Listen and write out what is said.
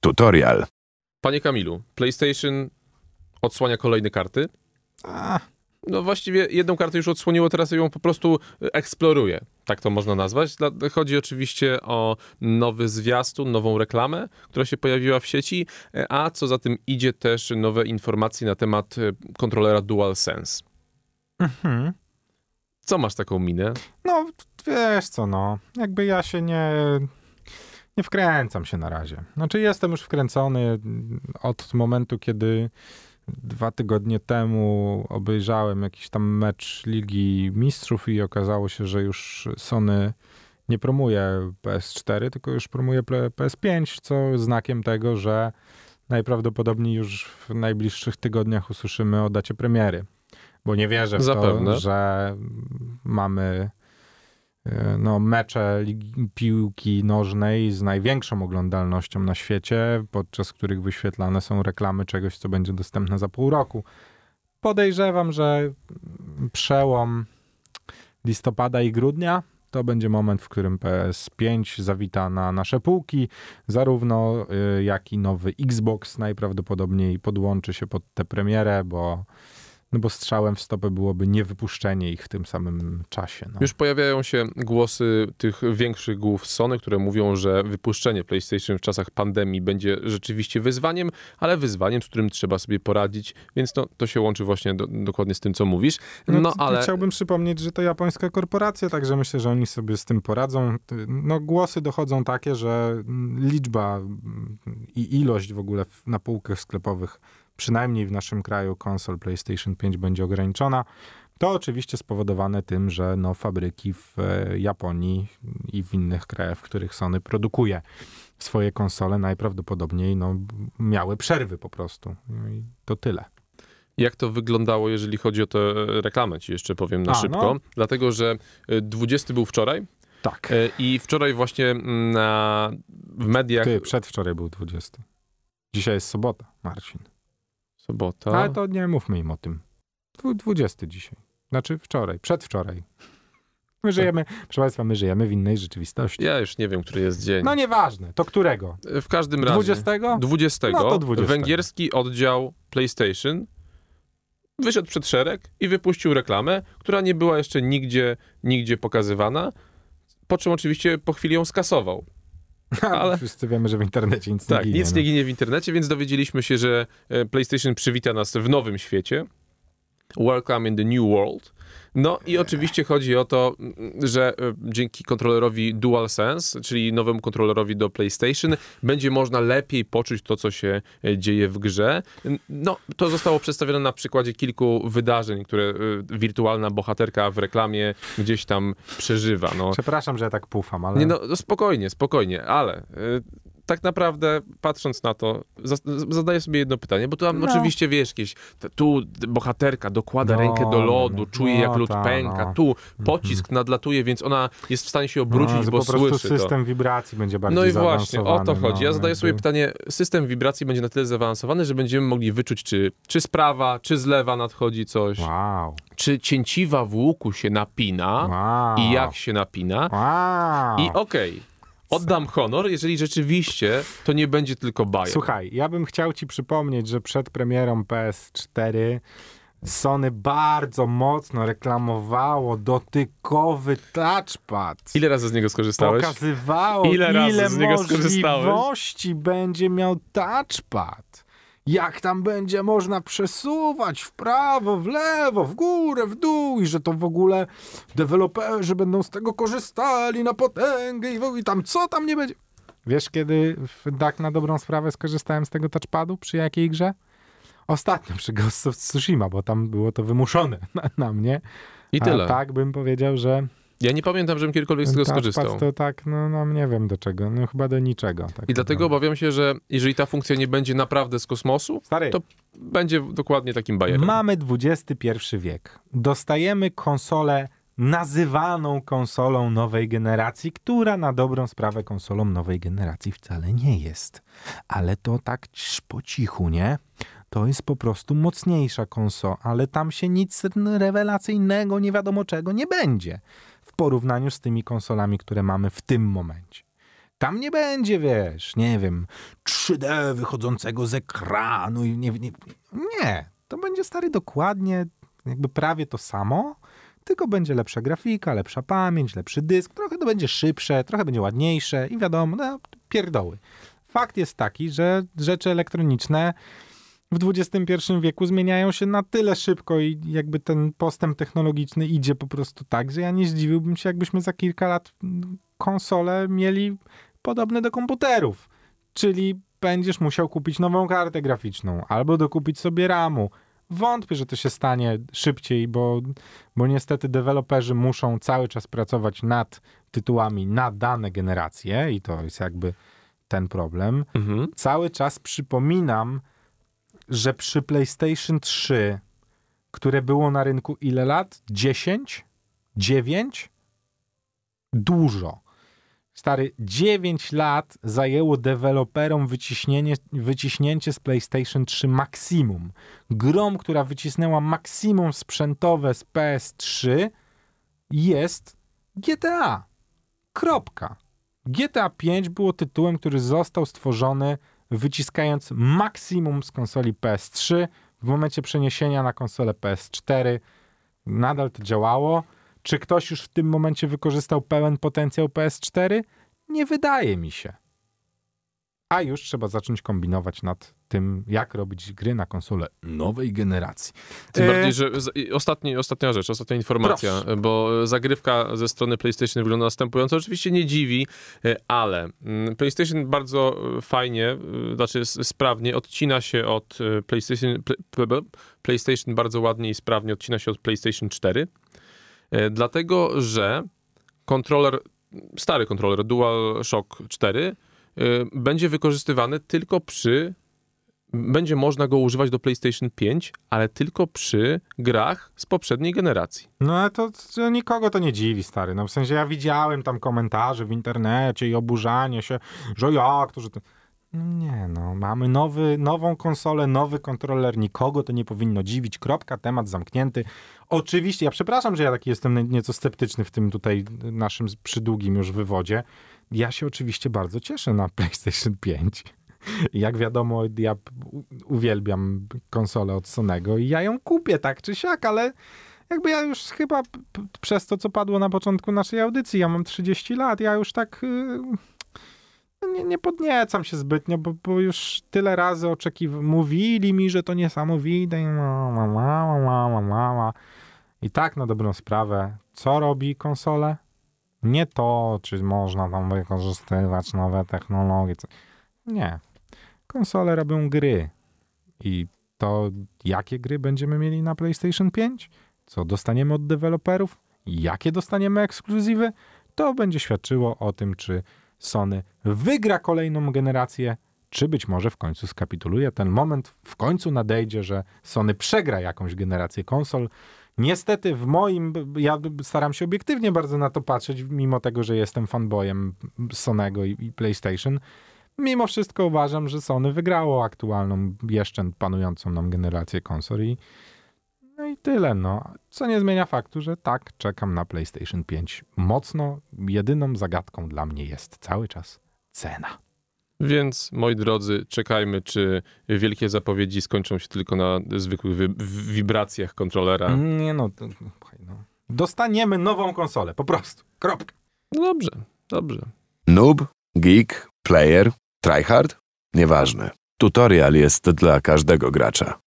Tutorial. Panie Kamilu, PlayStation odsłania kolejne karty. A, No właściwie jedną kartę już odsłoniło, teraz ją po prostu eksploruje. Tak to można nazwać. Chodzi oczywiście o nowy zwiastun, nową reklamę, która się pojawiła w sieci, a co za tym idzie też nowe informacje na temat e, kontrolera DualSense. mhm. Co masz taką minę? No, wiesz co, no. Jakby ja się nie... Nie wkręcam się na razie. Znaczy jestem już wkręcony od momentu, kiedy dwa tygodnie temu obejrzałem jakiś tam mecz Ligi Mistrzów i okazało się, że już Sony nie promuje PS4, tylko już promuje ple- PS5, co znakiem tego, że najprawdopodobniej już w najbliższych tygodniach usłyszymy o dacie premiery. Bo nie wierzę w Zapewne. to, że mamy no, mecze piłki nożnej z największą oglądalnością na świecie, podczas których wyświetlane są reklamy czegoś, co będzie dostępne za pół roku. Podejrzewam, że przełom listopada i grudnia to będzie moment, w którym PS5 zawita na nasze półki, zarówno y, jak i nowy Xbox najprawdopodobniej podłączy się pod tę premierę, bo, no bo strzałem w stopę byłoby niewypuszczenie ich w tym samym czasie. No. Już pojawiają się głosy tych większych głów Sony, które mówią, że wypuszczenie PlayStation w czasach pandemii będzie rzeczywiście wyzwaniem, ale wyzwaniem, z którym trzeba sobie poradzić, więc to, to się łączy właśnie do, dokładnie z tym, co mówisz. No, to ale Chciałbym przypomnieć, że to japońska korporacja, także myślę, że oni sobie z tym poradzą. No, głosy dochodzą takie, że liczba i ilość w ogóle na półkach sklepowych, przynajmniej w naszym kraju, konsol PlayStation 5 będzie ograniczona. To oczywiście spowodowane tym, że no, fabryki w e, Japonii i w innych krajach, w których Sony produkuje swoje konsole, najprawdopodobniej no, miały przerwy po prostu. No i to tyle. Jak to wyglądało, jeżeli chodzi o tę reklamę, ci jeszcze powiem na A, szybko. no. Dlatego, że y, 20 był wczoraj Tak. y, i wczoraj właśnie mm, na, w mediach... Ty, przedwczoraj był 20. Dzisiaj jest sobota, Marcin. Sobota. Ale to nie mówmy im o tym. Dwu- 20 dzisiaj. Znaczy wczoraj, przedwczoraj. My żyjemy, proszę Państwa, my żyjemy w innej rzeczywistości. Ja już nie wiem, który jest dzień. No nieważne, to którego? w każdym razie... 20? 20. No to 20. Węgierski oddział PlayStation wyszedł przed szereg i wypuścił reklamę, która nie była jeszcze nigdzie, nigdzie pokazywana. Po czym oczywiście po chwili ją skasował. Ale- Wszyscy wiemy, że w internecie nic Tak, nie ginie. nic no. nie ginie w internecie, więc dowiedzieliśmy się, że e, PlayStation przywita nas w nowym świecie. Welcome in the New World. No i oczywiście chodzi o to, że e, dzięki kontrolerowi DualSense, czyli nowemu kontrolerowi do PlayStation, będzie można lepiej poczuć to, co się e, dzieje w grze. No, to zostało przedstawione na przykładzie kilku wydarzeń, które e, wirtualna bohaterka w reklamie gdzieś tam przeżywa. No, Przepraszam, że ja tak pufam, ale... nie, no, spokojnie, spokojnie, ale tak naprawdę patrząc na to, za- zadaję sobie jedno pytanie, bo tu No. oczywiście wiesz, jakieś tu bohaterka dokłada No, rękę do lodu, no, czuje no jak lód ta, pęka, no. tu pocisk nadlatuje, więc ona jest w stanie się no, obrócić, że bo po prostu słyszy to. system wibracji będzie bardziej No i właśnie, o to chodzi. Ja no, zadaję sobie pytanie, system wibracji będzie na tyle zaawansowany, że będziemy mogli wyczuć, czy, czy z prawa, czy z lewa nadchodzi coś, Wow, czy cięciwa w łuku się napina wow. i jak się napina. Wow. I okej, oddam honor, jeżeli rzeczywiście to nie będzie tylko bajer. Słuchaj, ja bym chciał ci przypomnieć, że przed premierą PS4 Sony bardzo mocno reklamowało dotykowy touchpad. Ile razy z niego skorzystałeś? Pokazywało, Ile razy ile z niego skorzystałeś? możliwości będzie miał touchpad. Jak tam będzie można przesuwać w prawo, w lewo, w górę, w dół i że to w ogóle deweloperzy będą z tego korzystali na potęgę i, w- i tam co tam nie będzie. Wiesz, kiedy w- tak na dobrą sprawę skorzystałem z tego touchpadu? Przy jakiej grze? Ostatnio przy Ghost of Tsushima, bo tam było to wymuszone na, na mnie. I tyle. A tak bym powiedział, że Ja nie pamiętam, żebym kiedykolwiek z tego touchpad skorzystał. to tak, no, no nie wiem do czego, no chyba do niczego. Tak I dlatego naprawdę. obawiam się, że jeżeli ta funkcja nie będzie naprawdę z kosmosu, Stary, to będzie dokładnie takim bajerem. mamy XXI wiek. Dostajemy konsolę nazywaną konsolą nowej generacji, która na dobrą sprawę konsolą nowej generacji wcale nie jest. Ale to tak po cichu, nie? To jest po prostu mocniejsza konsola, ale tam się nic rewelacyjnego, nie wiadomo czego nie będzie porównaniu z tymi konsolami, które mamy w tym momencie. Tam nie będzie, wiesz, nie wiem, 3D wychodzącego z ekranu i nie, nie, nie. To będzie stary dokładnie, jakby prawie to samo, tylko będzie lepsza grafika, lepsza pamięć, lepszy dysk, trochę to będzie szybsze, trochę będzie ładniejsze i wiadomo, no, pierdoły. Fakt jest taki, że rzeczy elektroniczne w XXI wieku zmieniają się na tyle szybko i jakby ten postęp technologiczny idzie po prostu tak, że ja nie zdziwiłbym się, jakbyśmy za kilka lat konsole mieli podobne do komputerów. Czyli będziesz musiał kupić nową kartę graficzną albo dokupić sobie RAMu. Wątpię, że to się stanie szybciej, bo, bo niestety deweloperzy muszą cały czas pracować nad tytułami na dane generacje i to jest jakby ten problem. Mhm. Cały czas przypominam, że przy PlayStation 3, które było na rynku ile lat? 10? 9? Dużo. Stary, 9 lat zajęło deweloperom wyciśnienie, wyciśnięcie z PlayStation 3 maksimum. Grom, która wycisnęła maksimum sprzętowe z PS3 jest GTA. Kropka. GTA 5 było tytułem, który został stworzony wyciskając maksimum z konsoli PS3. W momencie przeniesienia na konsolę PS4 nadal to działało. Czy ktoś już w tym momencie wykorzystał pełen potencjał PS4? Nie wydaje mi się. A już trzeba zacząć kombinować nad tym, jak robić gry na konsolę nowej generacji. Tym E, bardziej, że ostatni, ostatnia rzecz, ostatnia informacja, Proszę. bo zagrywka ze strony PlayStation wygląda następująco. Oczywiście nie dziwi, e, ale mm, PlayStation bardzo e, fajnie, e, znaczy sprawnie odcina się od PlayStation, pl- pl- PlayStation bardzo ładnie i sprawnie odcina się od PlayStation 4, e, dlatego, że kontroler, stary kontroler DualShock 4 e, będzie wykorzystywany tylko przy będzie można go używać do PlayStation 5, ale tylko przy grach z poprzedniej generacji. No ale to, to nikogo to nie dziwi, stary. No w sensie ja widziałem tam komentarze w internecie i oburzanie się, że jak to, że to... No nie no, mamy nowy, nową konsolę, nowy kontroler, nikogo to nie powinno dziwić, kropka, temat zamknięty. Oczywiście, ja przepraszam, że ja taki jestem nieco sceptyczny w tym tutaj naszym przydługim już wywodzie. Ja się oczywiście bardzo cieszę na PlayStation 5. Jak wiadomo, ja uwielbiam konsolę od Sonego i ja ją kupię tak czy siak, ale jakby ja już chyba przez to, co padło na początku naszej audycji, ja mam 30 lat, ja już tak y, no nie, nie podniecam się zbytnio, bo, bo już tyle razy oczekiwałem, mówili mi, że to niesamowite i ma, ma, ma, ma, ma, ma, ma. I tak na dobrą sprawę, co robi konsole? Nie to, czy można tam wykorzystywać nowe technologie. Nie. Konsole robią gry. I to, jakie gry będziemy mieli na PlayStation 5, co dostaniemy od deweloperów, jakie dostaniemy ekskluzywy, to będzie świadczyło o tym, czy Sony wygra kolejną generację, czy być może w końcu skapituluje. Ten moment w końcu nadejdzie, że Sony przegra jakąś generację konsol. Niestety w moim, ja staram się obiektywnie bardzo na to patrzeć, mimo tego, że jestem fanboyem Sonego i, i PlayStation. Mimo wszystko uważam, że Sony wygrało aktualną, jeszcze panującą nam generację konsol i no i tyle, no. Co nie zmienia faktu, że tak, czekam na PlayStation 5 mocno. Jedyną zagadką dla mnie jest cały czas cena. Więc, moi drodzy, czekajmy, czy wielkie zapowiedzi skończą się tylko na zwykłych wi- wibracjach kontrolera. Nie no, to, no. Dostaniemy nową konsolę, po prostu. Kropka. No dobrze, dobrze. Noob, geek, player, tryhard? Nieważne. Tutorial jest dla każdego gracza.